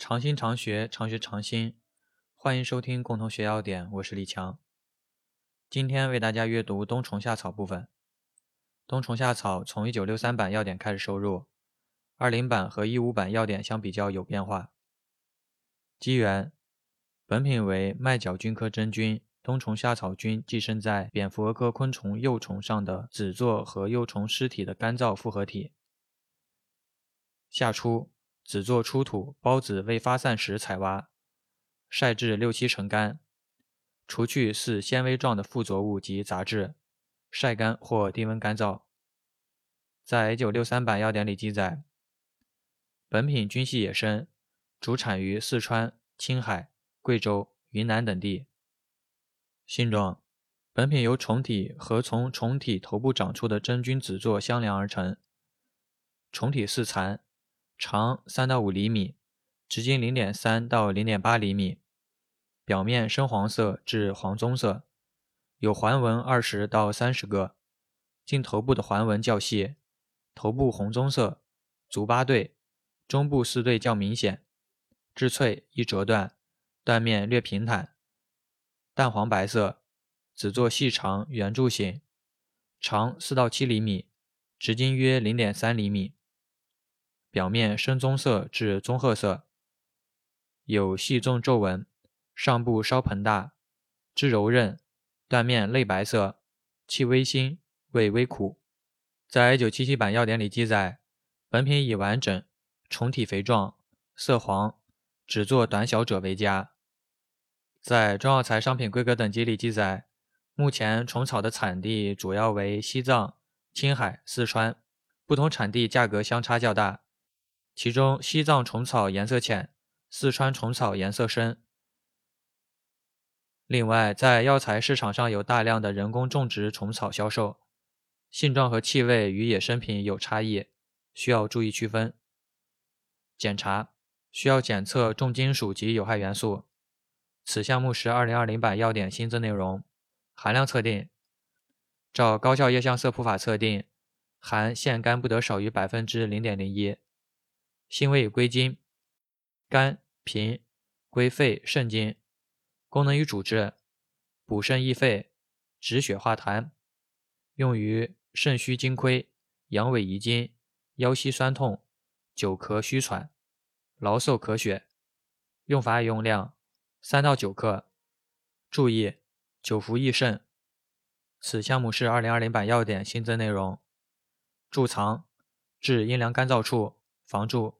常新常学，常学常新。欢迎收听共同学要点，我是李强。今天为大家阅读冬虫夏草部分。冬虫夏草从1963版要点开始收入，20版和15版要点相比较有变化。机缘：本品为麦角菌科真菌冬虫夏草菌寄生在蝙蝠蛾科昆虫幼虫上的子座和幼虫尸体的干燥复合体。夏初。子座出土，孢子未发散时采挖，晒至六七成干，除去似纤维状的附着物及杂质，晒干或低温干燥。在九六三版药典里记载，本品均系野生，主产于四川、青海、贵州、云南等地。性状：本品由虫体和从虫体头部长出的真菌子座相连而成，虫体似蚕。长三到五厘米，直径零点三到零点八厘米，表面深黄色至黄棕色，有环纹二十到三十个，近头部的环纹较细，头部红棕色，足八对，中部四对较明显，质脆易折断，断面略平坦，淡黄白色，子座细长圆柱形，长四到七厘米，直径约零点三厘米。表面深棕色至棕褐色，有细纵皱纹，上部稍膨大，质柔韧，断面类白色，气微辛，味微苦。在1977版药典里记载，本品已完整，虫体肥壮，色黄，只做短小者为佳。在中药材商品规格等级里记载，目前虫草的产地主要为西藏、青海、四川，不同产地价格相差较大。其中，西藏虫草颜色浅，四川虫草颜色深。另外，在药材市场上有大量的人工种植虫草销售，性状和气味与野生品有差异，需要注意区分。检查需要检测重金属及有害元素。此项目是2020版要点新增内容。含量测定，照高效液相色谱法测定，含腺苷不得少于百分之零点零一。性味归经：肝、脾，归肺、肾经。功能与主治：补肾益肺，止血化痰。用于肾虚精亏、阳痿遗精、腰膝酸痛、久咳虚喘、劳嗽咳血。用法与用量：三到九克。注意：久服益肾。此项目是二零二零版要点新增内容。贮藏：至阴凉干燥处，防蛀。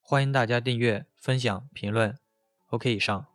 欢迎大家订阅、分享、评论。OK，以上。